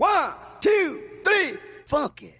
One, two, three, funk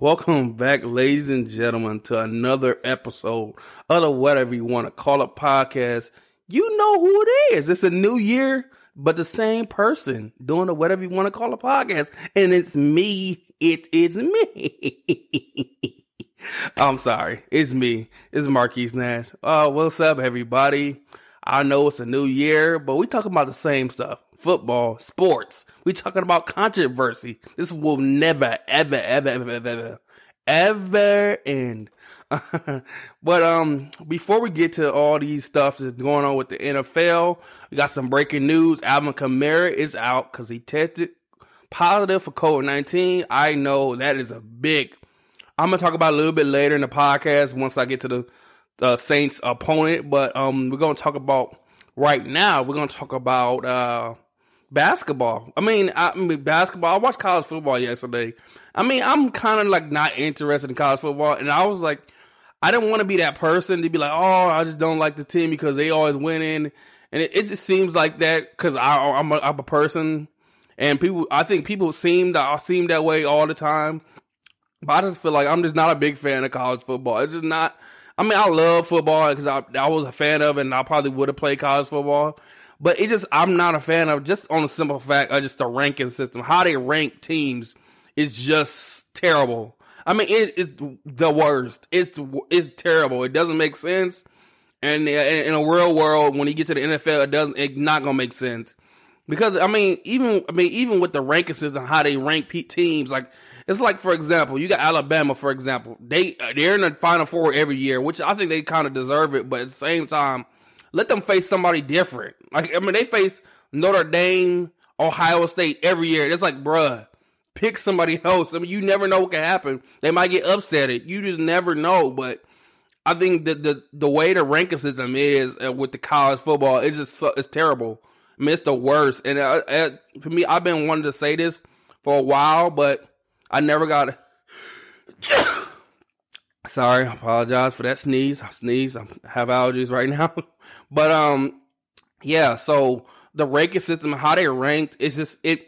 Welcome back, ladies and gentlemen, to another episode of the whatever you want to call it podcast. You know who it is. It's a new year, but the same person doing the whatever you want to call a podcast. And it's me. It is me. I'm sorry. It's me. It's Marquise Nash. Uh, what's up, everybody? I know it's a new year, but we talking about the same stuff. Football, sports. We talking about controversy. This will never, ever, ever, ever, ever, ever, ever end. but um, before we get to all these stuff that's going on with the NFL, we got some breaking news. Alvin Kamara is out because he tested positive for COVID nineteen. I know that is a big. I'm gonna talk about a little bit later in the podcast once I get to the uh, Saints opponent, but um, we're gonna talk about right now. We're gonna talk about uh basketball. I mean, I, I mean basketball. I watched college football yesterday. I mean, I'm kind of like not interested in college football, and I was like, I didn't want to be that person to be like, oh, I just don't like the team because they always winning, and it, it just seems like that because I'm a, I'm a person, and people. I think people seem to seem that way all the time. But I just feel like I'm just not a big fan of college football. It's just not. I mean, I love football because I, I was a fan of it and I probably would have played college football. But it just, I'm not a fan of just on the simple fact of just the ranking system. How they rank teams is just terrible. I mean, it, it's the worst. It's, it's terrible. It doesn't make sense. And in a real world, when you get to the NFL, it doesn't, it's not to make sense. Because, I mean, even, I mean, even with the ranking system, how they rank teams, like, it's like, for example, you got Alabama, for example. They they're in the Final Four every year, which I think they kind of deserve it. But at the same time, let them face somebody different. Like I mean, they face Notre Dame, Ohio State every year. It's like, bruh, pick somebody else. I mean, you never know what can happen. They might get upset. You just never know. But I think that the the way the ranking system is uh, with the college football, it's just so, it's terrible. I mean, it's the worst. And uh, uh, for me, I've been wanting to say this for a while, but I never got it. Sorry, I apologize for that sneeze. I sneeze. I have allergies right now. but um yeah, so the ranking system, how they ranked, it's just it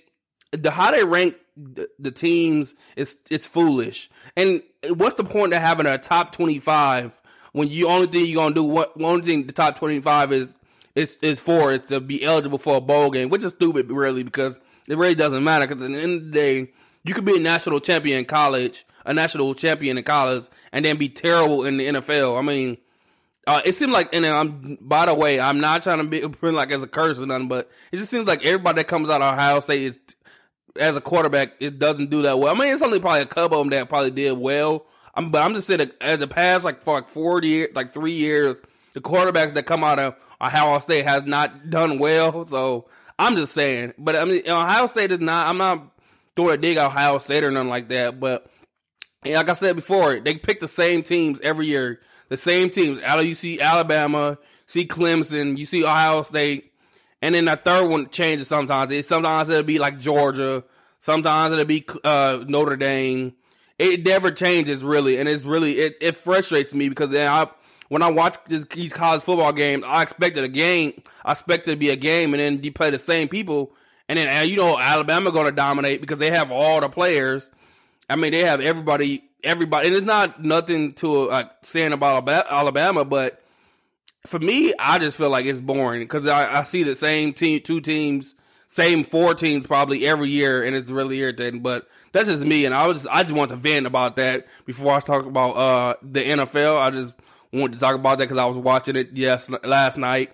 the how they rank the, teams is it's foolish. And what's the point of having a top twenty five when you only thing you're gonna do what only thing the top twenty five is is is for is to be eligible for a bowl game, which is stupid really because it really doesn't matter because at the end of the day you could be a national champion in college, a national champion in college, and then be terrible in the NFL. I mean, uh, it seems like, and I'm by the way, I'm not trying to be like as a curse or nothing, but it just seems like everybody that comes out of Ohio State is as a quarterback, it doesn't do that well. I mean, it's only probably a couple of them that probably did well. I'm, but I'm just saying, as the past like for like four years, like three years, the quarterbacks that come out of Ohio State has not done well. So I'm just saying, but I mean, Ohio State is not. I'm not throwing a dig at Ohio State or nothing like that. But like I said before, they pick the same teams every year. The same teams. You see Alabama, see Clemson, you see Ohio State, and then the third one changes sometimes. It, sometimes it'll be like Georgia. Sometimes it'll be uh, Notre Dame. It never changes really, and it's really it, it frustrates me because then I when I watch this, these college football games, I expected a game. I expected to be a game, and then you play the same people, and then you know Alabama going to dominate because they have all the players. I mean, they have everybody, everybody, and it's not nothing to uh, saying about Alabama, but for me, I just feel like it's boring because I, I see the same team, two teams, same four teams probably every year, and it's really irritating. But that's just me, and I was I just want to vent about that before I talk about uh, the NFL. I just wanted to talk about that because I was watching it yes last night,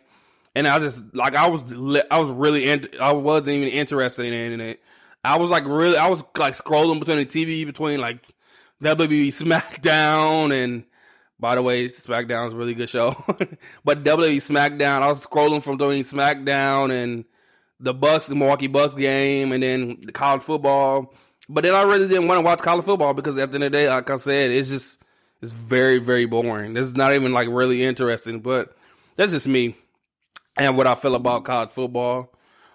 and I just like I was I was really I wasn't even interested in it. I was like really I was like scrolling between the TV between like WWE SmackDown and by the way SmackDown is a really good show, but WWE SmackDown I was scrolling from doing SmackDown and the Bucks the Milwaukee Bucks game and then the college football. But then I really didn't want to watch college football because at the end of the day, like I said, it's just It's very, very boring. This is not even like really interesting, but that's just me and what I feel about college football.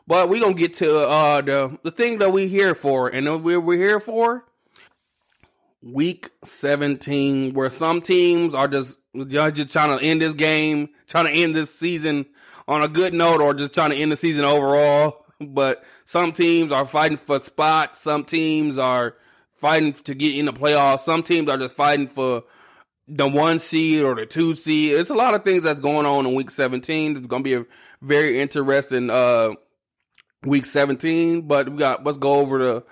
But we're gonna get to uh, the the thing that we here for, and we're we're here for week seventeen, where some teams are just just trying to end this game, trying to end this season on a good note, or just trying to end the season overall. But some teams are fighting for spots. Some teams are fighting to get in the playoffs. Some teams are just fighting for the one seed or the two seed. It's a lot of things that's going on in week 17. It's going to be a very interesting uh, week 17. But we got let's go over the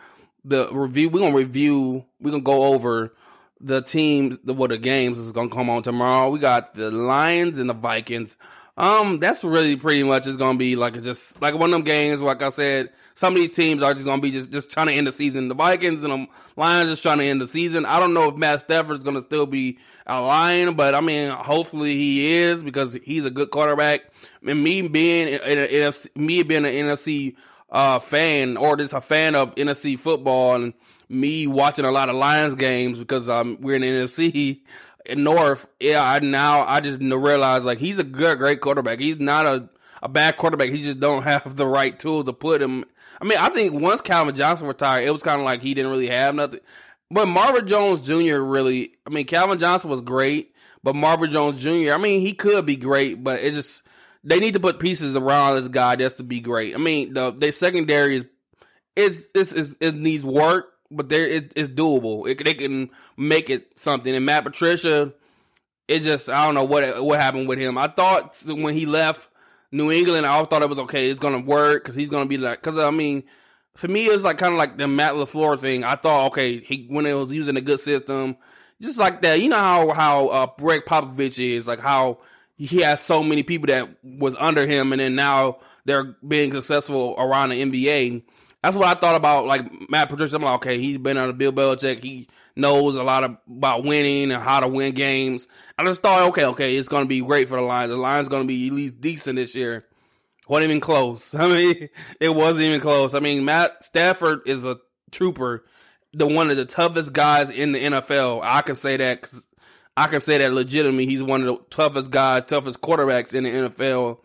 the review. We're gonna review. We're gonna go over the teams. The what the games is gonna come on tomorrow. We got the Lions and the Vikings. Um, that's really pretty much is gonna be like just like one of them games. Like I said, some of these teams are just gonna be just just trying to end the season. The Vikings and the Lions just trying to end the season. I don't know if Matt Stafford is gonna still be a Lion, but I mean, hopefully he is because he's a good quarterback. And me being in a, in a, me being an NFC uh, fan or just a fan of NFC football and me watching a lot of Lions games because um, we're in the NFC North, yeah, I now I just realize like he's a good, great quarterback. He's not a a bad quarterback. He just don't have the right tools to put him. I mean, I think once Calvin Johnson retired, it was kind of like he didn't really have nothing. But Marvin Jones Jr. really, I mean, Calvin Johnson was great, but Marvin Jones Jr. I mean, he could be great, but it just they need to put pieces around this guy just to be great. I mean, the their secondary is it's, it's, it's it needs work, but there it, it's doable. It, they can make it something. And Matt Patricia, it just I don't know what what happened with him. I thought when he left New England, I thought it was okay. It's gonna work because he's gonna be like because I mean. For me, it's like kind of like the Matt LaFleur thing. I thought, okay, he when it was using a good system, just like that. You know how how uh, Gregg Popovich is, like how he has so many people that was under him, and then now they're being successful around the NBA. That's what I thought about like Matt Patricia. I'm like, okay, he's been under Bill Belichick. He knows a lot of, about winning and how to win games. I just thought, okay, okay, it's going to be great for the Lions. The Lions going to be at least decent this year. wasn't even close. I mean, it wasn't even close. I mean, Matt Stafford is a trooper, the one of the toughest guys in the NFL. I can say that I can say that legitimately. He's one of the toughest guys, toughest quarterbacks in the NFL.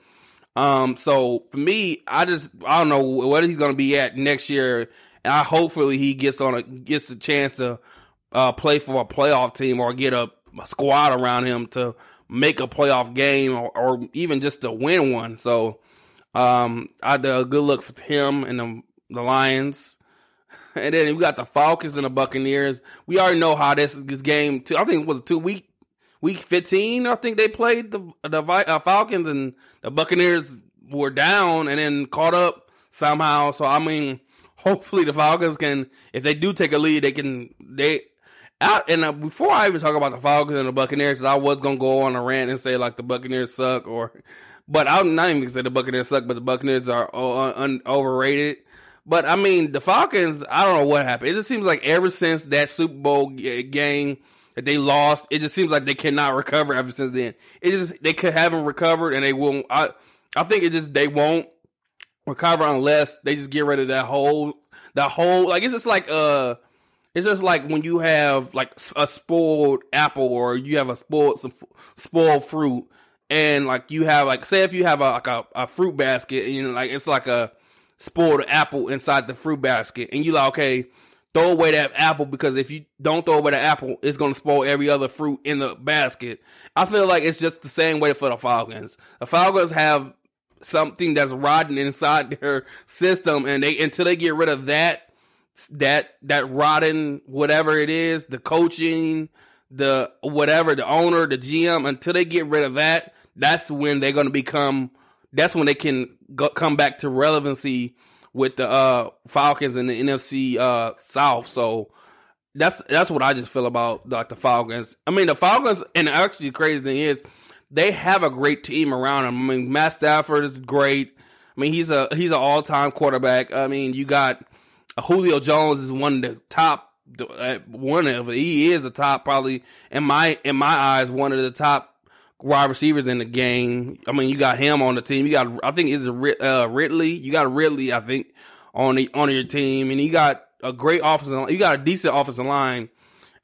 Um, so for me, I just I don't know what he's to be at next year, and I hopefully he gets on a gets a chance to uh, play for a playoff team or get a, a, squad around him to make a playoff game or, or even just to win one. So um, I had a good look for him and the, the Lions. And then we got the Falcons and the Buccaneers. We already know how this this game. I think it was a two week week fifteen. I think they played the the uh, Falcons and the Buccaneers were down and then caught up somehow. So I mean, hopefully the Falcons can, if they do take a lead, they can they. Out, and uh, before I even talk about the Falcons and the Buccaneers, I was gonna go on a rant and say like the Buccaneers suck, or, but I'm not even gonna say the Buccaneers suck, but the Buccaneers are uh, un- overrated. But I mean, the Falcons, I don't know what happened. It just seems like ever since that Super Bowl game that they lost, it just seems like they cannot recover ever since then. It just they could haven't recovered and they won't. I I think it just they won't recover unless they just get rid of that whole that whole like it's just like uh it's just like when you have like a spoiled apple or you have a spoiled some spoiled fruit and like you have like say if you have a like a, a fruit basket and you know like it's like a spoiled apple inside the fruit basket, and you like, okay, throw away that apple because if you don't throw away the apple, it's gonna spoil every other fruit in the basket. I feel like it's just the same way for the Falcons. The Falcons have something that's rotten inside their system, and they until they get rid of that that that rotten whatever it is, the coaching, the whatever, the owner, the GM, until they get rid of that, that's when they're gonna become that's when they can go, come back to relevancy with the uh, Falcons and the NFC uh, South. So that's that's what I just feel about like the Falcons. I mean, the Falcons, and actually, crazy thing is they have a great team around them. I mean, Matt Stafford is great. I mean, he's a he's an all time quarterback. I mean, you got Julio Jones is one of the top. Uh, one of he is the top probably in my in my eyes one of the top wide receivers in the game. I mean, you got him on the team. You got, I think, is uh, Ridley? You got Ridley, I think, on the on your team, and you got a great offensive. You got a decent offensive line,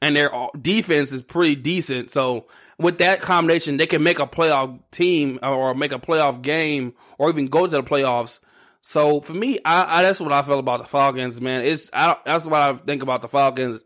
and their defense is pretty decent. So with that combination, they can make a playoff team or make a playoff game or even go to the playoffs. So for me, I, I that's what I feel about the Falcons, man. It's I, that's what I think about the Falcons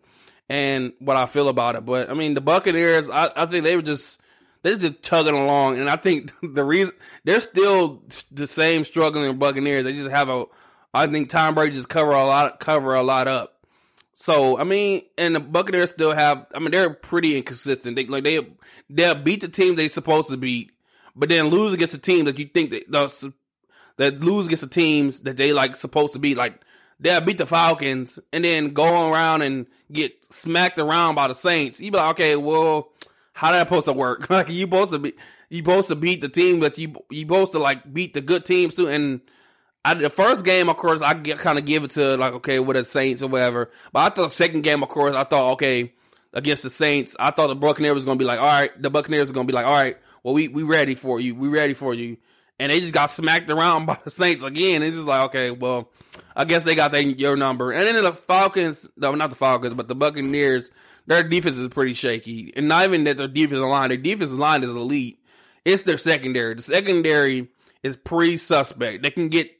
and what I feel about it. But I mean, the Buccaneers, I, I think they were just they're just tugging along, and I think the reason they're still the same struggling Buccaneers. They just have a, I think Tom Brady just cover a lot, cover a lot up. So I mean, and the Buccaneers still have. I mean, they're pretty inconsistent. They like they they'll beat the team they're supposed to beat, but then lose against the team that you think that that lose against the teams that they like supposed to be. Like they'll beat the Falcons and then go around and get smacked around by the Saints. You be like, okay, well, how that supposed to work? like you supposed to be you supposed to beat the team that you you supposed to like beat the good teams too and I, the first game, of course, I kind of give it to like okay, with the Saints or whatever. But I thought the second game, of course, I thought okay against the Saints, I thought the Buccaneers was gonna be like, all right, the Buccaneers are gonna be like, all right, well we we ready for you, we ready for you, and they just got smacked around by the Saints again. It's just like okay, well, I guess they got their, your number. And then the Falcons, no, not the Falcons, but the Buccaneers, their defense is pretty shaky, and not even that their defensive line, their defensive line is elite. It's their secondary. The secondary is pretty suspect. They can get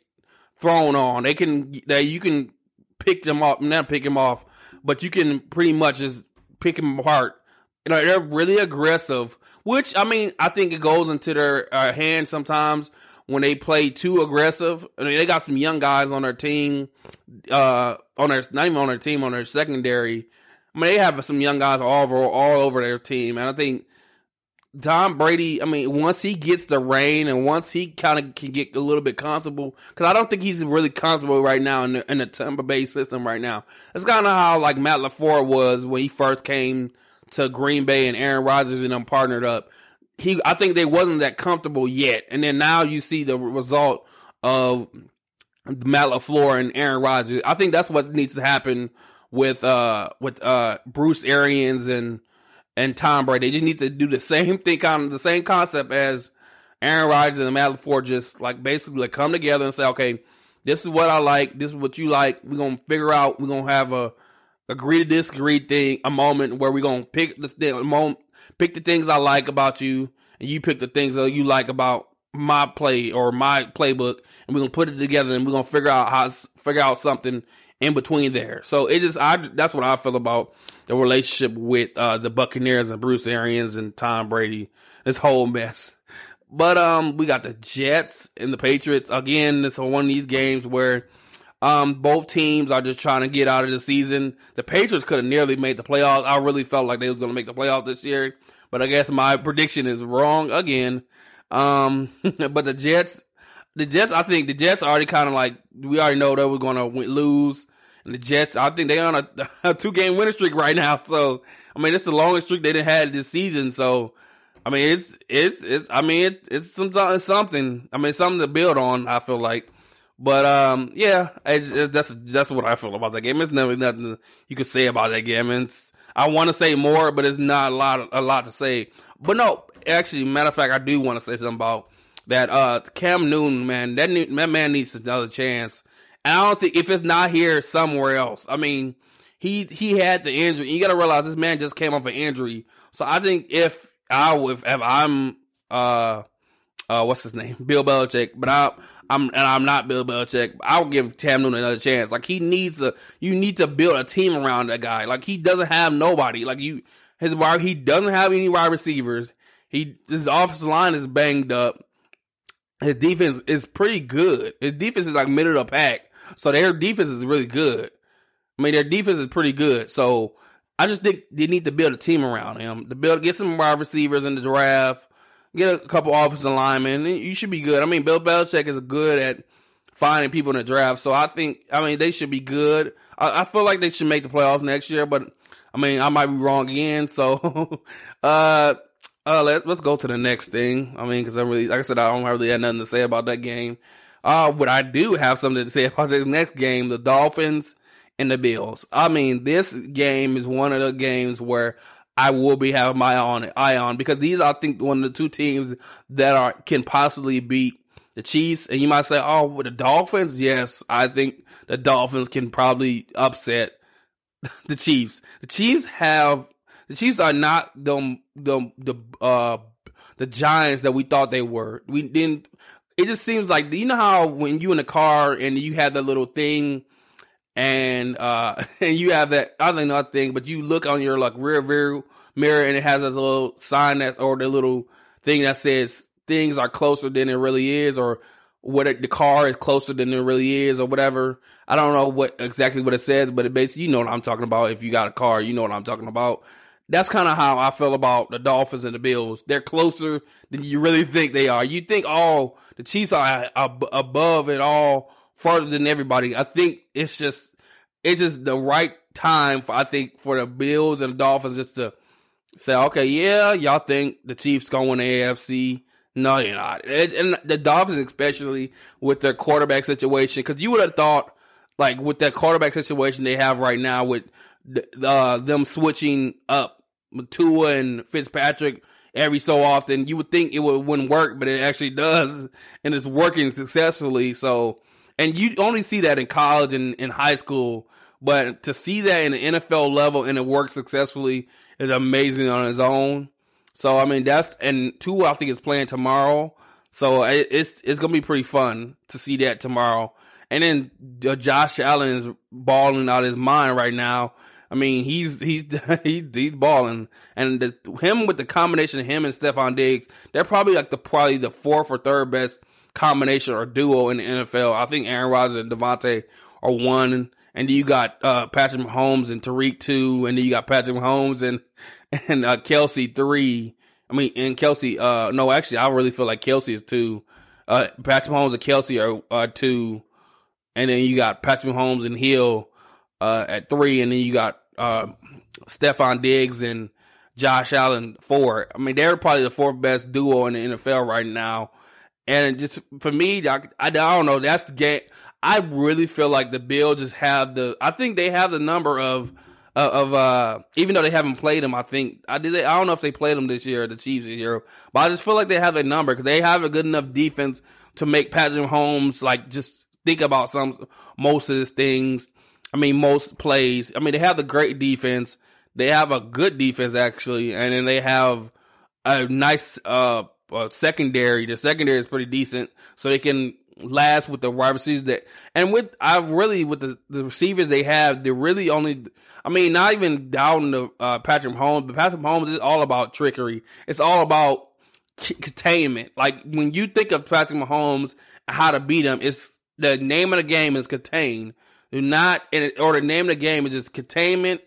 thrown on. They can that you can pick them up, not pick them off, but you can pretty much just pick them apart. You know, they're really aggressive, which I mean, I think it goes into their uh, hand sometimes when they play too aggressive. I mean, they got some young guys on their team, uh, on their not even on their team, on their secondary. I mean, they have some young guys all over all over their team, and I think Tom Brady, I mean, once he gets the reign and once he kind of can get a little bit comfortable, because I don't think he's really comfortable right now in the, in the Tampa Bay system right now. It's kind of how like Matt LaFleur was when he first came to Green Bay and Aaron Rodgers and them partnered up. He, I think they wasn't that comfortable yet, and then now you see the result of Matt LaFleur and Aaron Rodgers. I think that's what needs to happen with uh with uh Bruce Arians and and Tom Brady. They just need to do the same thing, kind of the same concept as Aaron Rodgers and Matt LaFleur. Just like basically like come together and say, okay, this is what I like. This is what you like. We're gonna figure out. We're gonna have a agree to disagree thing, a moment where we're gonna pick the thing, moment, pick the things I like about you, and you pick the things that you like about my play or my playbook, and we're gonna put it together, and we're gonna figure out how figure out something in between there. So it just I that's what I feel about the relationship with uh, the Buccaneers and Bruce Arians and Tom Brady. This whole mess. But um, we got the Jets and the Patriots again. This is one of these games where um, both teams are just trying to get out of the season. The Patriots could have nearly made the playoffs. I really felt like they was to make the playoffs this year, but I guess my prediction is wrong again. Um, but the Jets, the Jets, I think the Jets already kind of like we already know that we're going to lose. The Jets, I think they're on a, a two game winning streak right now. So, I mean, it's the longest streak they didn't had this season. So, I mean, it's, it's, it's, I mean, it, it's some, it's something. I mean, something to build on, I feel like. But, um, yeah, it's, it's, that's, that's what I feel about that game. It's never nothing you can say about that game. And I want to say more, but it's not a lot, a lot to say. But no, actually, matter of fact, I do want to say something about that, uh, Cam Newton, man, that, that man needs another chance and I don't think if it's not here somewhere else. I mean, he he had the injury. You got to realize this man just came off an injury. So I think if I if, if I'm uh uh what's his name Bill Belichick, but I I'm and I'm not Bill Belichick. I'll give Cam Newton another chance. Like he needs to you need to build a team around that guy. Like he doesn't have nobody. Like you his wide he doesn't have any wide receivers. He his offensive line is banged up. His defense is pretty good. His defense is like middle of the pack. So their defense is really good. I mean, their defense is pretty good. So I just think they need to build a team around him. To build, get some wide receivers in the draft, get a couple offensive linemen. You should be good. I mean, Bill Belichick is good at finding people in the draft. So I think, I mean, they should be good. I, I feel like they should make the playoffs next year, but I mean, I might be wrong again. So, uh, uh, let's let's go to the next thing. I mean, because I really, like I said, I don't really have nothing to say about that game. Uh, but I do have something to say about this next game, the Dolphins and the Bills. I mean, this game is one of the games where I will be having my eye on because these I think, one of the two teams that are can possibly beat the Chiefs. And you might say, "Oh, with the Dolphins?" Yes, I think the Dolphins can probably upset the Chiefs. The Chiefs have the Chiefs are not the the the uh the Giants that we thought they were. We didn't. It just seems like you know how when you in the car and you have that little thing, and uh and you have that I don't know thing, but you look on your like rear view mirror and it has this little sign that or the little thing that says things are closer than it really is, or what it, the car is closer than it really is, or whatever. I don't know what exactly what it says, but it basically you know what I'm talking about. If you got a car, you know what I'm talking about. That's kind of how I feel about the Dolphins and the Bills. They're closer than you really think they are. You think, oh, the Chiefs are ab- above it all, farther than everybody. I think it's just it's just the right time for I think for the Bills and the Dolphins just to say, okay, yeah, y'all think the Chiefs going to AFC. No, you're not. And the Dolphins, especially with their quarterback situation, because you would have thought, like, with that quarterback situation they have right now, with uh, them switching up Matua and Fitzpatrick every so often, you would think it would, wouldn't work, but it actually does, and it's working successfully. So, and you only see that in college and in high school, but to see that in the NFL level and it works successfully is amazing on its own. So I mean that's and two I think is playing tomorrow. So it's it's gonna be pretty fun to see that tomorrow. And then uh, Josh Allen is balling out his mind right now. I mean he's he's he's, he's balling, and the, him with the combination of him and Stefon Diggs, they're probably like the probably the fourth or third best combination or duo in the NFL. I think Aaron Rodgers and Davante are one and then you got uh, Patrick Mahomes and Tyreek two, and then you got Patrick Mahomes and and uh, Kelce three. I mean, and Kelce. uh, no, actually, I really feel like Kelce is two. Uh, Patrick Mahomes and Kelce are, are two, and then you got Patrick Mahomes and Hill uh, at three, and then you got uh, Stefon Diggs and Josh Allen four. I mean, they're probably the fourth best duo in the NFL right now. And just for me, I, I, I don't know. That's the game. I really feel like the Bills just have the. I think they have the number of of uh even though they haven't played them. I think I did. I don't know if they played them this year, the Chiefs this year, but I just feel like they have a number because they have a good enough defense to make Patrick Mahomes like just think about some most of these things. I mean, most plays. I mean, they have the great defense. They have a good defense actually, and then they have a nice uh, uh secondary. The secondary is pretty decent, so they can last with the wide receivers that, and with I've really with the, the receivers they have, they're really only. I mean, not even down the uh, Patrick Mahomes, but Patrick Mahomes is all about trickery. It's all about containment. Like when you think of Patrick Mahomes, how to beat him, it's the name of the game is contain. Do not, or the name the game is just containment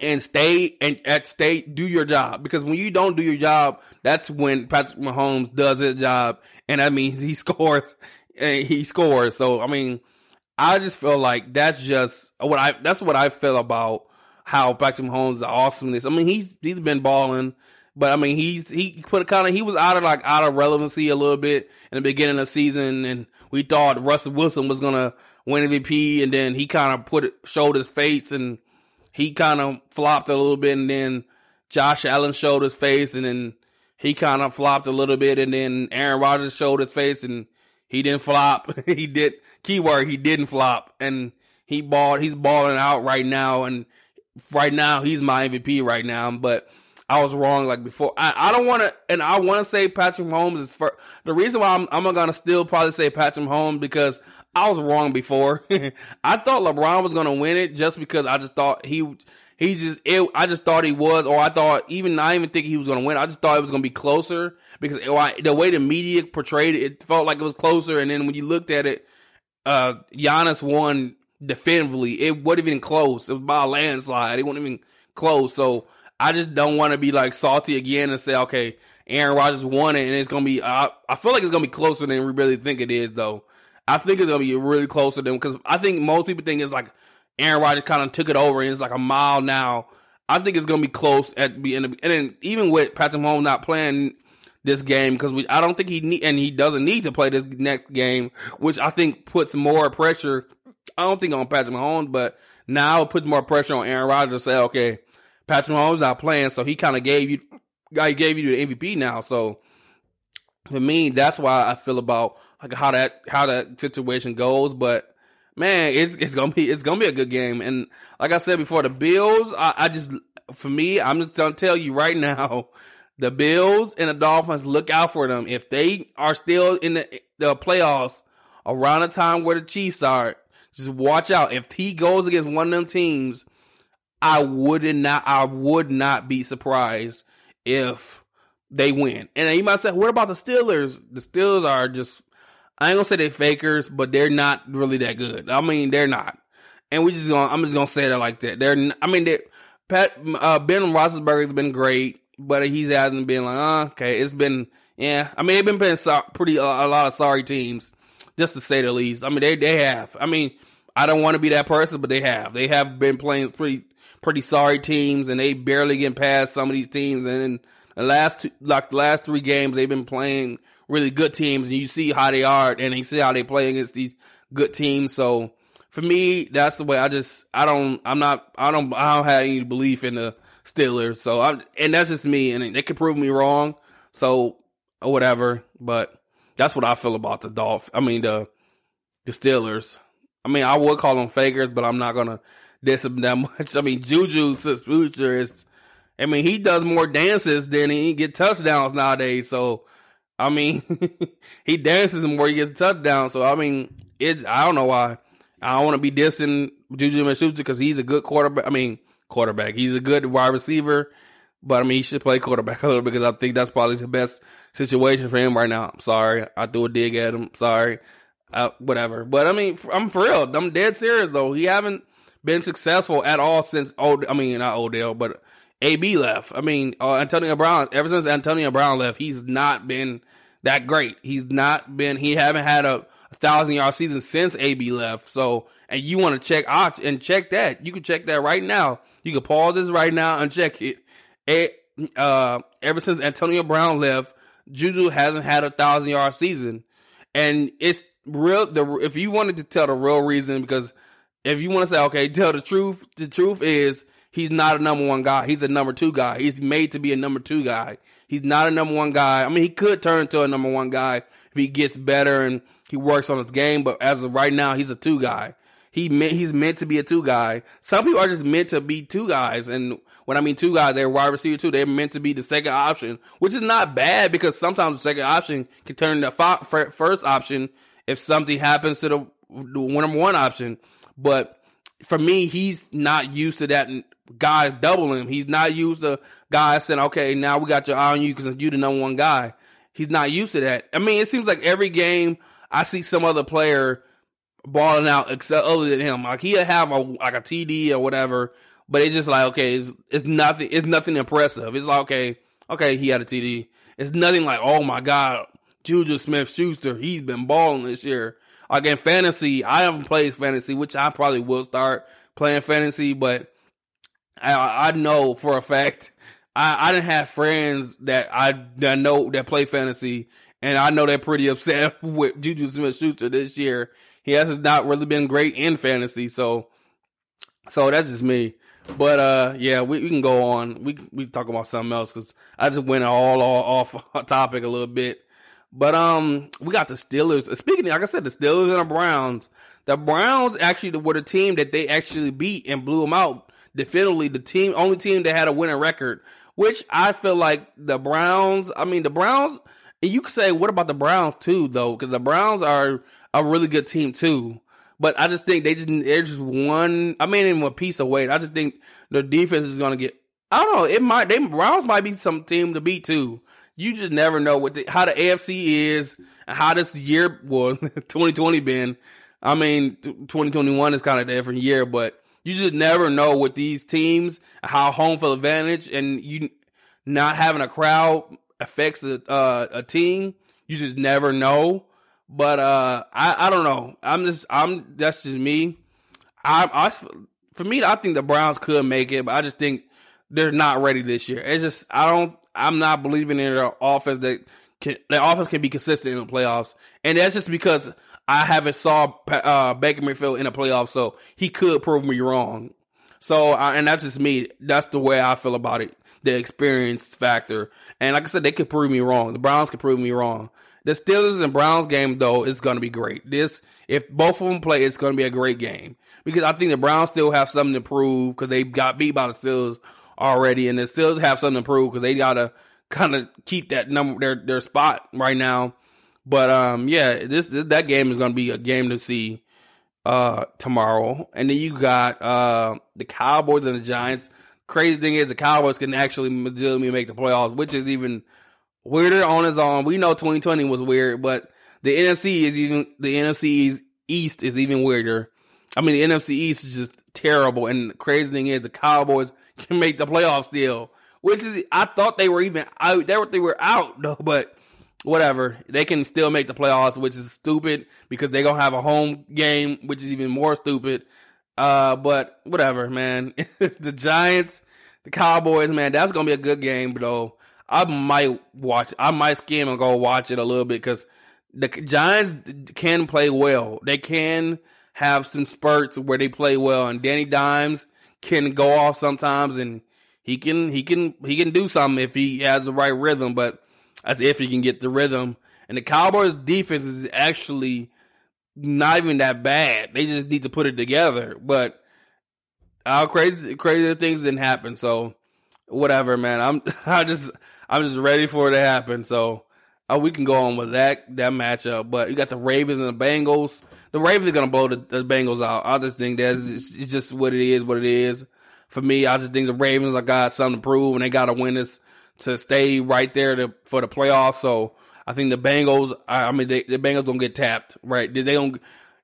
and stay and at state do your job because when you don't do your job, that's when Patrick Mahomes does his job, and that means he scores. And he scores. So I mean, I just feel like that's just what I. That's what I feel about how Patrick Mahomes is awesomeness. I mean, he's he's been balling. But I mean, he's he put a kind of he was out of like out of relevancy a little bit in the beginning of the season, and we thought Russell Wilson was gonna win MVP, and then he kind of put it, showed his face and he kind of flopped a little bit, and then Josh Allen showed his face, and then he kind of flopped a little bit, and then Aaron Rodgers showed his face, and he didn't flop. he did keyword he didn't flop, and he balled. He's balling out right now, and right now he's my MVP right now. But I was wrong like before. I, I don't want to, and I want to say Patrick Mahomes is for the reason why I'm, I'm gonna still probably say Patrick Mahomes because I was wrong before. I thought LeBron was gonna win it just because I just thought he he just it, I just thought he was, or I thought even I even think he was gonna win. I just thought it was gonna be closer because it, the way the media portrayed it, it felt like it was closer. And then when you looked at it, uh, Giannis won definitively. It wasn't even close. It was by a landslide. It wasn't even close. So I just don't want to be like salty again and say, okay, Aaron Rodgers won it, and it's gonna be. I, I feel like it's gonna be closer than we really think it is, though. I think it's gonna be really close to them because I think most people think it's like Aaron Rodgers kind of took it over and it's like a mile now. I think it's gonna be close at the end, and then even with Patrick Mahomes not playing this game because we I don't think he need and he doesn't need to play this next game, which I think puts more pressure. I don't think on Patrick Mahomes, but now it puts more pressure on Aaron Rodgers to say, okay, Patrick Mahomes not playing, so he kind of gave you, guy gave you the MVP now. So for me, that's why I feel about like how that how that situation goes. But man, it's it's gonna be it's gonna be a good game. And like I said before, the Bills, I, I just for me, I'm just gonna tell you right now, the Bills and the Dolphins, look out for them. If they are still in the the playoffs around the time where the Chiefs are, just watch out. If he goes against one of them teams, I would not I would not be surprised if they win. And you might say, what about the Steelers? The Steelers are just I ain't gonna say they're fakers, but they're not really that good. I mean, they're not. And we just gonna I'm just gonna say that like that. They're I mean, they Pat uh, Ben Roethlisberger's been great, but he's hasn't been like oh, okay. It's been yeah. I mean, they've been playing so, pretty uh, a lot of sorry teams, just to say the least. I mean, they they have. I mean, I don't want to be that person, but they have. They have been playing pretty pretty sorry teams, and they barely get past some of these teams. And the last two, like the last three games, they've been playing really good teams, and you see how they are, and you see how they play against these good teams. So for me, that's the way I just I don't I'm not I don't I don't have any belief in the Steelers. So I'm and that's just me, and they could prove me wrong. So or whatever, but that's what I feel about the Dolph. I mean the the Steelers. I mean I would call them fakers, but I'm not gonna them that much. I mean Juju future is. I mean he does more dances than he get touchdowns nowadays. So I mean, he dances more, he gets a touchdown. So I mean, it's I don't know why. I don't want to be dissing Juju Smith-Schuster because he's a good quarterback. I mean, quarterback. He's a good wide receiver, but I mean, he should play quarterback a little because I think that's probably the best situation for him right now. I'm sorry, I threw a dig at him. Sorry, uh, whatever. But I mean, I'm for real. I'm dead serious though. He haven't been successful at all since. Od- I mean, not Odell, but AB left. I mean, uh, Antonio Brown. Ever since Antonio Brown left, he's not been that great. He's not been. He haven't had a, a thousand yard season since AB left. So, and you want to check out and check that. You can check that right now. You can pause this right now and check it. it uh, ever since Antonio Brown left, Juju hasn't had a thousand yard season, and it's real. The if you wanted to tell the real reason, because if you want to say okay, tell the truth. The truth is he's not a number one guy. He's a number two guy. He's made to be a number two guy. He's not a number one guy. I mean, he could turn into a number one guy if he gets better and he works on his game. But as of right now, he's a two guy. He meant he's meant to be a two guy. Some people are just meant to be two guys, and when I mean two guys, they're wide receiver too. They're meant to be the second option, which is not bad because sometimes the second option can turn into first option if something happens to the, the number one option. But for me, he's not used to that guy doubling him. He's not used to guys saying, okay, now we got your eye on you because you're the number one guy. He's not used to that. I mean, it seems like every game I see some other player balling out except other than him. Like he'll have a like a TD or whatever, but it's just like okay, it's it's nothing. It's nothing impressive. It's like okay, okay, he had a TD. It's nothing like oh my god, Juju Smith Schuster, he's been balling this year. Like in fantasy, I haven't played fantasy, which I probably will start playing fantasy, but I, I know for a fact I, I didn't have friends that I that know that play fantasy, and I know they're pretty upset with Juju Smith Schuster this year. He has not really been great in fantasy, so so that's just me. But uh, yeah, we, we can go on. We we talk about something else because I just went all, all off topic a little bit. But um, we got the Steelers. Speaking, of, like I said, the Steelers and the Browns. The Browns actually were the team that they actually beat and blew them out definitively the team, only team that had a winning record, which I feel like the Browns, I mean, the Browns, and you could say, what about the Browns too, though? Because the Browns are a really good team too. But I just think they just, they're just one, I mean, even a piece of weight. I just think the defense is going to get, I don't know, it might, they, Browns might be some team to beat too. You just never know what the, how the AFC is and how this year, well, 2020 been. I mean, 2021 is kind of a different year, but you just never know with these teams how home field advantage and you not having a crowd affects a, uh, a team. You just never know. But uh, I I don't know. I'm just I'm that's just me. I, I for me I think the Browns could make it, but I just think they're not ready this year. It's just I don't I'm not believing in their offense that can their offense can be consistent in the playoffs, and that's just because I haven't saw uh, Baker Mayfield in the playoffs, so he could prove me wrong. So, and that's just me. That's the way I feel about it. the experience factor. And like I said, they could prove me wrong. The Browns could prove me wrong. The Steelers and Browns game though is going to be great. This if both of them play, it's going to be a great game because I think the Browns still have something to prove because they got beat by the Steelers already, and they still have something to prove because they got to kind of keep that number their their spot right now. But um, yeah, this, this that game is to be a game to see uh tomorrow, and then you got uh the Cowboys and the Giants. Crazy thing is, the Cowboys can actually legitimately make the playoffs, which is even weirder on its own. We know 2020 was weird, but the NFC is even the NFC East is even weirder. I mean, the NFC East is just terrible, and the crazy thing is, the Cowboys can make the playoffs still, which is I thought they were even out. They were they were out though, but whatever. They can still make the playoffs, which is stupid because they're gonna have a home game, which is even more stupid. Uh, but whatever, man. the Giants, the Cowboys, man, that's gonna be a good game, though. I might watch. I might skim and go watch it a little bit because the Giants can play well. They can have some spurts where they play well, and Danny Dimes can go off sometimes, and he can he can he can do something if he has the right rhythm. But as if he can get the rhythm. And the Cowboys defense is actually not even that bad. They just need to put it together. But all crazy crazy things didn't happen. So whatever, man. I'm I just I'm just ready for it to happen. So uh, we can go on with that that matchup. But you got the Ravens and the Bengals. The Ravens are gonna blow the, the Bengals out. I just think that's it's, just what it is, what it is. For me, I just think the Ravens I got something to prove and they gotta win this to stay right there to, for the playoffs. So I think the Bengals. I, I mean, they, the Bengals gonna get tapped, right? They don't.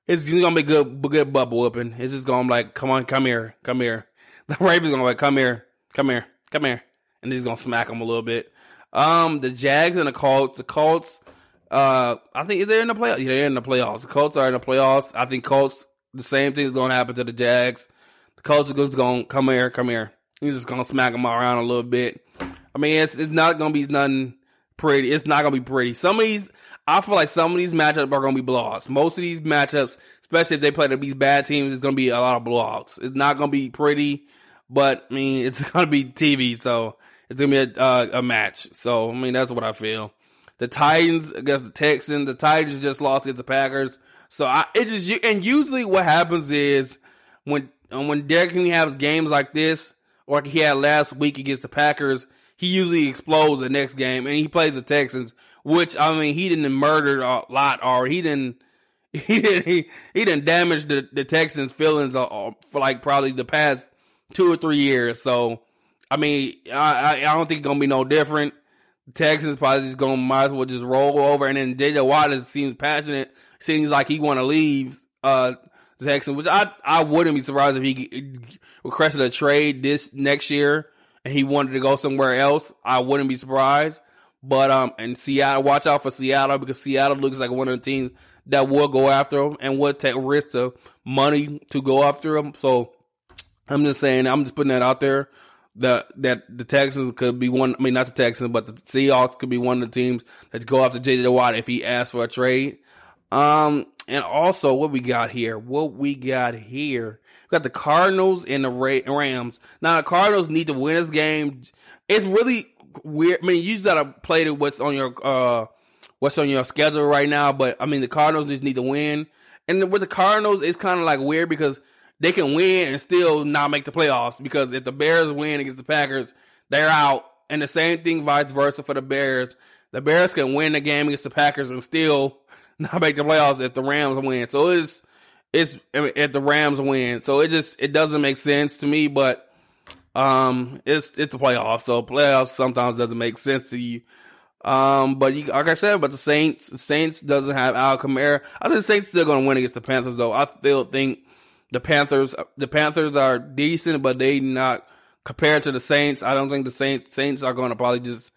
It's gonna be good, good bubble whooping. It's just gonna be like, come on, come here, come here. The Ravens gonna be like, come here, come here, come here, and he's gonna smack them a little bit. Um, the Jags and the Colts. The Colts. Uh, I think is they're in the playoffs. Yeah, they're in the playoffs. The Colts are in the playoffs. I think Colts. The same thing is gonna happen to the Jags. The Colts are just gonna come here, come here. He's just gonna smack them around a little bit. I mean, it's it's not gonna be nothing pretty. It's not gonna be pretty. Some of these, I feel like some of these matchups are gonna be blowouts. Most of these matchups, especially if they play to these bad teams, it's gonna be a lot of blowouts. It's not gonna be pretty, but I mean, it's gonna be TV, so it's gonna be a uh, a match. So I mean, that's what I feel. The Titans against the Texans. The Titans just lost against the Packers. So I it just and usually what happens is when when Derrick Henry has games like this, or like he had last week against the Packers, he usually explodes the next game, and he plays the Texans, which I mean he didn't murder a lot, or he didn't he didn't he, he didn't damage the, the Texans' feelings uh, uh, for like probably the past two or three years. So I mean I I don't think it's gonna be no different. Texans probably just gonna might as well just roll over, and then JJ Watt seems passionate, seems like he want to leave. Uh, the Texans, which I I wouldn't be surprised if he requested a trade this next year and he wanted to go somewhere else, I wouldn't be surprised. But um, and Seattle, watch out for Seattle because Seattle looks like one of the teams that will go after him and will take risk of money to go after him. So I'm just saying, I'm just putting that out there. That that the Texans could be one. I mean, not the Texans, but the Seahawks could be one of the teams that go after JJ Watt if he asks for a trade. Um, and also what we got here, what we got here we got the Cardinals and the Rams. Now the Cardinals need to win this game. It's really weird. I mean, you just gotta play to what's on your uh what's on your schedule right now. But I mean, the Cardinals just need to win. And with the Cardinals, it's kind of like weird because they can win and still not make the playoffs. Because if the Bears win against the Packers, they're out. And the same thing, vice versa for the Bears. The Bears can win the game against the Packers and still not make the playoffs if the Rams win. So it's it's if the Rams win. So it just it doesn't make sense to me, but um it's it's the playoffs. So playoffs sometimes doesn't make sense to you. Um but you, like I said, but the Saints Saints doesn't have Al Kamara. I think the Saints still gonna win against the Panthers though. I still think the Panthers the Panthers are decent, but they not compared to the Saints. I don't think the Saints Saints are gonna probably just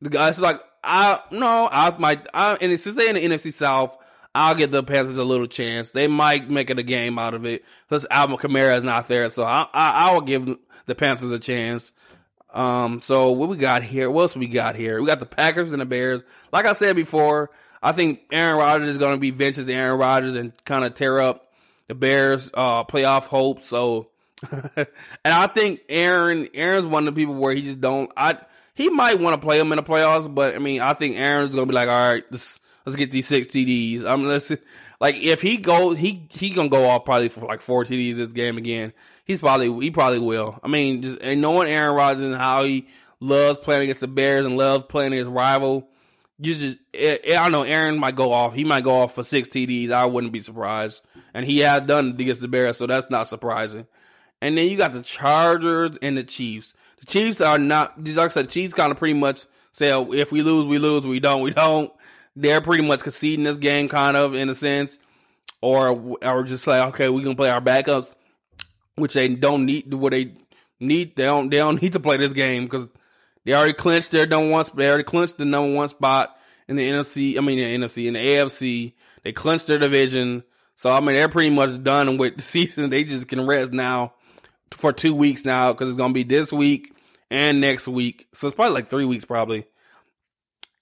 the guys like I no, I might I and since they're in the NFC South, I'll give the Panthers a little chance. They might make it a game out of it because Alvin Kamara is not there, so I, I, I will give the Panthers a chance. Um, so what we got here? What else we got here? We got the Packers and the Bears. Like I said before, I think Aaron Rodgers is going to be Vince's Aaron Rodgers and kind of tear up the Bears' uh, playoff hopes. So and I think Aaron Aaron's one of the people where he just don't. I he might want to play him in the playoffs, but I mean, I think Aaron's gonna be like, all right, let's let's get these six TDs. I'm let's like if he go he he gonna go off probably for like four TDs this game again. He's probably he probably will. I mean, just and knowing Aaron Rodgers and how he loves playing against the Bears and loves playing his rival. You just, eh, eh, I don't know. Aaron might go off. He might go off for six TDs. I wouldn't be surprised, and he has done it against the Bears, so that's not surprising. And then you got the Chargers and the Chiefs. The Chiefs are not, like I said, the Chiefs kind of pretty much say, oh, if we lose, we lose. We don't, we don't. They're pretty much conceding this game, kind of in a sense, or or just like, okay, we can play our backups, which they don't need. What they need, they don't, they don't need to play this game because they already clinched their number one. They already clinched the number one spot in the NFC. I mean, the NFC in the AFC. They clinched their division. So I mean, they're pretty much done with the season. They just can rest now for two weeks now because it's to be this week and next week. So it's probably like three weeks probably.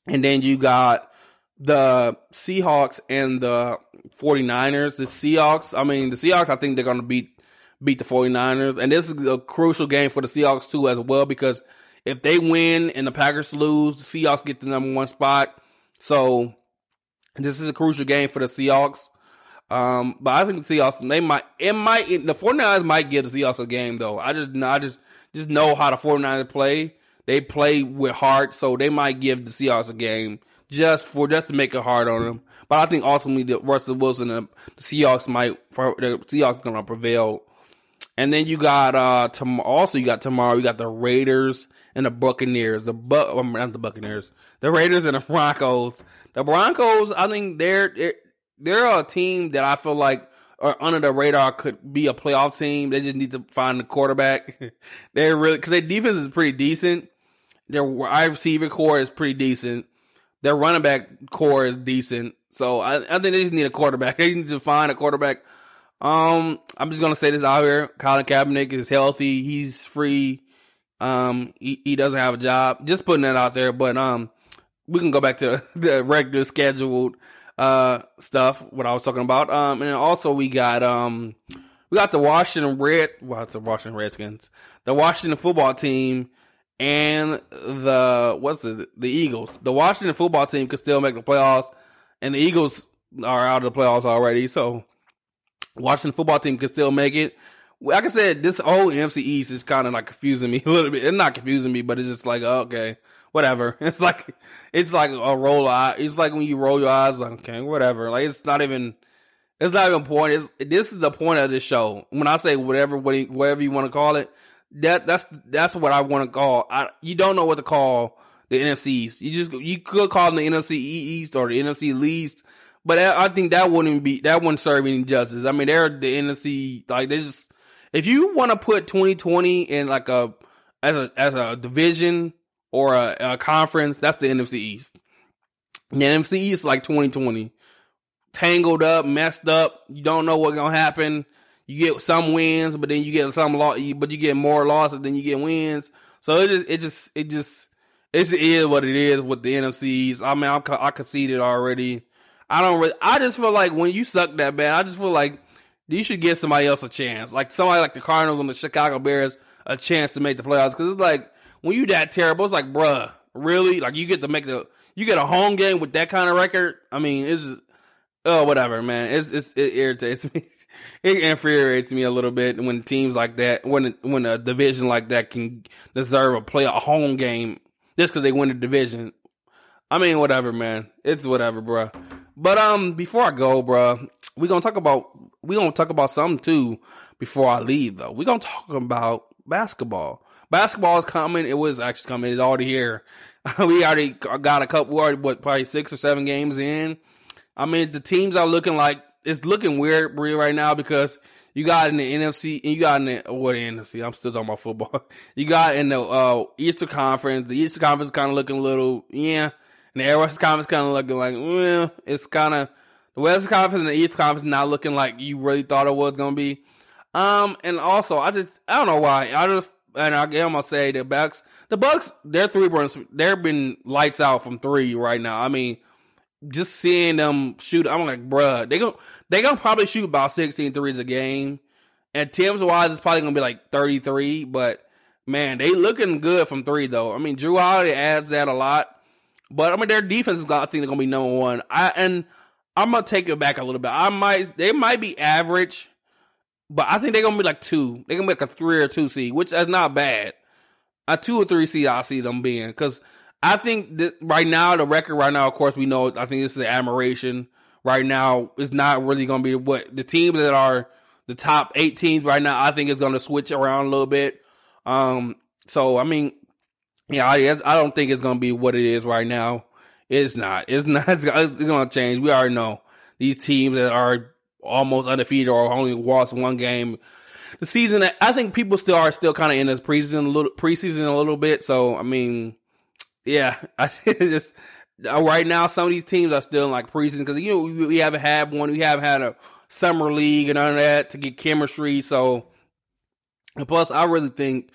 And then you got the Seahawks and the 49ers. The Seahawks, I mean, the Seahawks, I think they're going to beat beat the 49ers. And this is a crucial game for the Seahawks too as well because if they win and the Packers lose, the Seahawks get the number one spot. So this is a crucial game for the Seahawks. Um, but I think the Seahawks they might it might the 49ers might give the Seahawks a game though. I just I just just know how the 49ers play. They play with heart, so they might give the Seahawks a game just for just to make it hard on them. But I think ultimately the Russell Wilson the, the Seahawks might the Seahawks gonna prevail. And then you got uh also you got tomorrow you got the Raiders and the Buccaneers. The bu- um, not the Buccaneers. The Raiders and the Broncos. The Broncos, I think they're, they're they're a team that I feel like are under the radar could be a playoff team. They just need to find the quarterback. they're really because their defense is pretty decent. Their wide receiver core is pretty decent. Their running back core is decent. So I, I think they just need a quarterback. They need to find a quarterback. Um, I'm just gonna say this out here. Colin Kaepernick is healthy. He's free. Um, he, he doesn't have a job. Just putting that out there. But um, we can go back to the regular scheduled uh stuff. What I was talking about. Um, and also we got um we got the Washington Red. Well, it's the Washington Redskins. The Washington football team and the what's it? The Eagles. The Washington football team could still make the playoffs, and the Eagles are out of the playoffs already. So Washington football team could still make it. Like I said, this whole NFC East is kind of like confusing me a little bit. It's not confusing me, but it's just like oh, okay, whatever. It's like it's like a roll eye. It's like when you roll your eyes, like okay, whatever. Like it's not even. It's not even point. It's this is the point of the show. When I say whatever, whatever you want to call it, that that's that's what I want to call. I, you don't know what to call the NFCs. You just you could call them the NFC East or the NFC least, but I think that wouldn't be that wouldn't serve any justice. I mean, they're the NFC like they just if you want to put 2020 in like a as a as a division or a, a conference, that's the NFC East. The NFC East is like 2020. Tangled up, messed up. You don't know what's gonna happen. You get some wins, but then you get some loss. But you get more losses than you get wins. So it just, it just, it just, it is what it is with the NFCs. I mean, I, I conceded already. I don't really. I just feel like when you suck that bad, I just feel like you should give somebody else a chance. Like somebody like the Cardinals and the Chicago Bears a chance to make the playoffs. Because it's like when you that terrible, it's like, bruh, really? Like you get to make the you get a home game with that kind of record. I mean, it's just, oh whatever, man. It's, it's it irritates me. It infuriates me a little bit when teams like that, when when a division like that can deserve a play a home game just because they win the division. I mean, whatever, man. It's whatever, bruh. But um, before I go, bruh, we gonna talk about we're gonna talk about something too before I leave though. We're gonna talk about basketball. Basketball is coming. It was actually coming. It's already here. we already got a couple. We already what probably six or seven games in. I mean, the teams are looking like it's looking weird right now because you got in the NFC and you got in the what NFC. I'm still talking about football. You got in the uh, Eastern Conference. The Easter Conference kind of looking a little yeah, and the Air West Conference kind of looking like well, it's kind of the West Conference and the East Conference not looking like you really thought it was gonna be. Um, and also I just I don't know why I just and I, am gonna say the Bucks, the Bucks, their three runs, they've been lights out from three right now. I mean, just seeing them shoot, I'm like, bruh, they going they gonna probably shoot about 16 threes a game. And Tim's wise is probably gonna be like 33, but man, they looking good from three though. I mean, Jrue Holiday adds that a lot, but I mean their defense is I think they're gonna be number one. I and I'm gonna take it back a little bit. I might they might be average, but I think they're gonna be like two. They're gonna be like a three or two seed, which is not bad. A two or three seed, I see them being because I think that right now the record right now, of course, we know. I think this is an admiration. Right now, it's not really gonna be what the teams that are the top eight teams right now. I think is gonna switch around a little bit. Um, so I mean, yeah, I, I don't think it's gonna be what it is right now. It's not. It's not. It's, gonna change. We already know these teams that are almost undefeated or only lost one game. The season, I think people still are still kind of in this preseason a little preseason a little bit. So I mean, yeah, I just uh, right now some of these teams are still in like preseason because you know we haven't had one. We haven't had a summer league and all that to get chemistry. So plus, I really think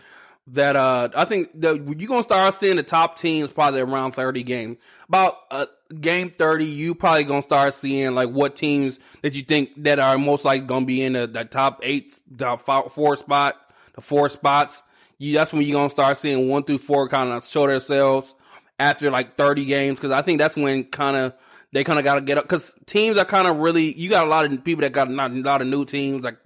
that uh I think that you're gonna start seeing the top teams probably around 30 games. About uh, game 30, you probably gonna start seeing like what teams that you think that are most likely gonna be in the, the top eight, the four spot, the four spots. You that's when you're gonna start seeing one through four kind of show themselves after like 30 games because I think that's when kind of they kind of got to get up because teams are kind of really you got a lot of people that got not a lot of new teams like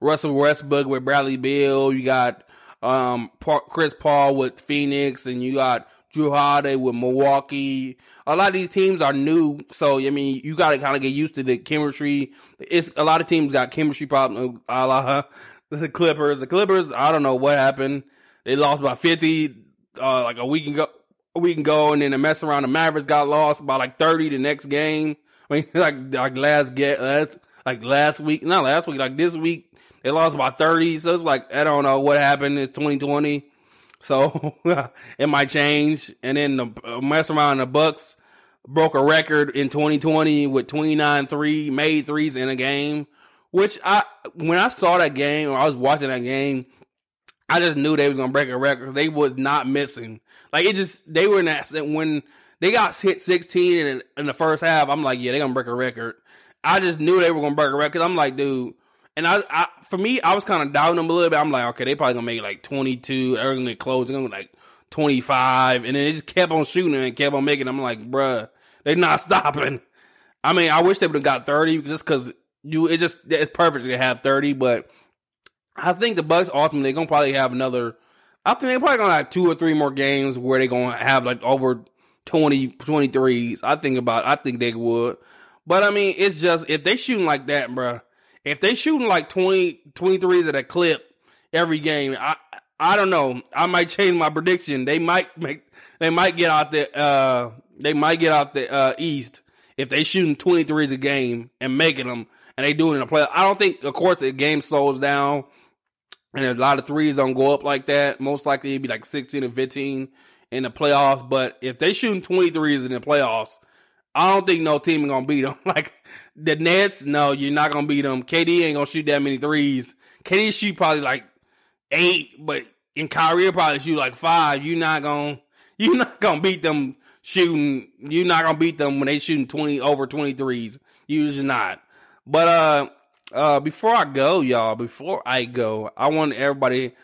Russell Westbrook with Bradley Beal, you got um, Chris Paul with Phoenix, and you got Jrue Holiday with Milwaukee. A lot of these teams are new, so I mean, you got to kind of get used to the chemistry. It's a lot of teams got chemistry problems. A la the Clippers. The Clippers, I don't know what happened. They lost by fifty uh, like a week ago. A week ago, and then the mess around the Mavericks got lost by like thirty the next game. I mean, like like last get last like last week, not last week, like this week they lost by 30. So it's like, I don't know what happened. It's 2020. So it might change. And then the uh, mess around the Bucks broke a record in 2020 with 29 three made threes in a game. Which I when I saw that game or I was watching that game, I just knew they was gonna break a record. They was not missing. Like it just they were in that when they got hit 16 in, in the first half. I'm like, yeah, they gonna break a record. I just knew they were gonna break a record. I'm like, dude, and I, I for me, I was kind of doubting them a little bit. I'm like, okay, they probably gonna make like 22. They're gonna get close. They're gonna like 25, and then they just kept on shooting and kept on making. I'm like, bruh, they're not stopping. I mean, I wish they would have got 30 just because you. It just it's perfect to have 30, but I think the Bucks ultimately gonna probably have another. I think they're probably gonna have two or three more games where they're gonna have like over 20, 23s. I think about. I think they would, but I mean, it's just if they shooting like that, bruh if they shooting like 20, 23s at a clip every game, I I don't know. I might change my prediction. They might make they might get out the uh they might get out the uh east if they shooting 23s a game and making them and they doing it in a play. I don't think of course the game slows down and a lot of threes don't go up like that. Most likely it'd be like 16 and 15 in the playoffs, but if they shooting 23s in the playoffs, I don't think no team is gonna beat them. Like the Nets, no, you're not gonna beat them. KD ain't gonna shoot that many threes. KD shoot probably like eight, but in Kyrie probably shoot like five. You're not gonna you're not gonna beat them shooting. You're not gonna beat them when they shooting twenty over twenty threes. You're just not. But uh, uh, before I go, y'all, before I go, I want everybody.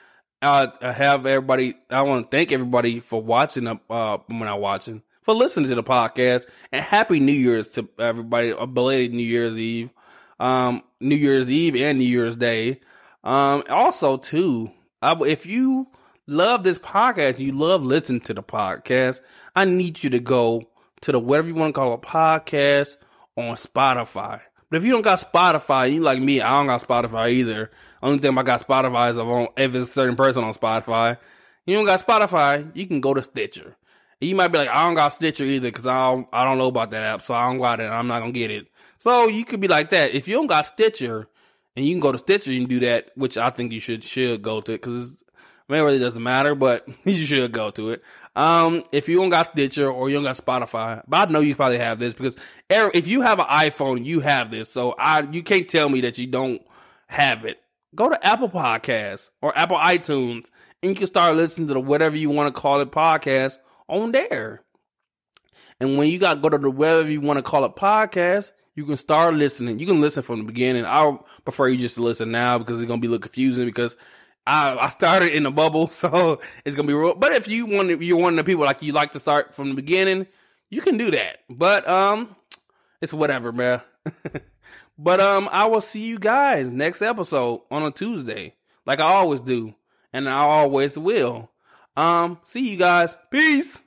Uh, have everybody. I want to thank everybody for watching. Uh, when I watching for listening to the podcast and happy New Year's to everybody. A belated New Year's Eve, um, New Year's Eve and New Year's Day. Um, also too, I, if you love this podcast, you love listening to the podcast, I need you to go to the whatever you want to call a podcast on Spotify. But if you don't got Spotify, you like me, I don't got Spotify either. Only thing I got Spotify is if, on, if it's a certain person on Spotify. You don't got Spotify, you can go to Stitcher. You might be like, I don't got Stitcher either because I don't, I don't know about that app, so I don't got it. I'm not gonna get it. So you could be like that. If you don't got Stitcher, and you can go to Stitcher and do that, which I think you should should go to it because I mean, it really doesn't matter, but you should go to it. Um, if you don't got Stitcher or you don't got Spotify, but I know you probably have this because if you have an iPhone, you have this. So I, you can't tell me that you don't have it. Go to Apple Podcasts or Apple iTunes and you can start listening to the whatever you want to call it podcast on there. And when you got go to the whatever you want to call it podcast, you can start listening. You can listen from the beginning. I prefer you just to listen now because it's gonna be a little confusing because I, I started in a bubble, so it's gonna be real. But if you want, you're one of the people like you like to start from the beginning, you can do that. But um, it's whatever, man. but um, I will see you guys next episode on a Tuesday, like I always do, and I always will. Um, see you guys. Peace.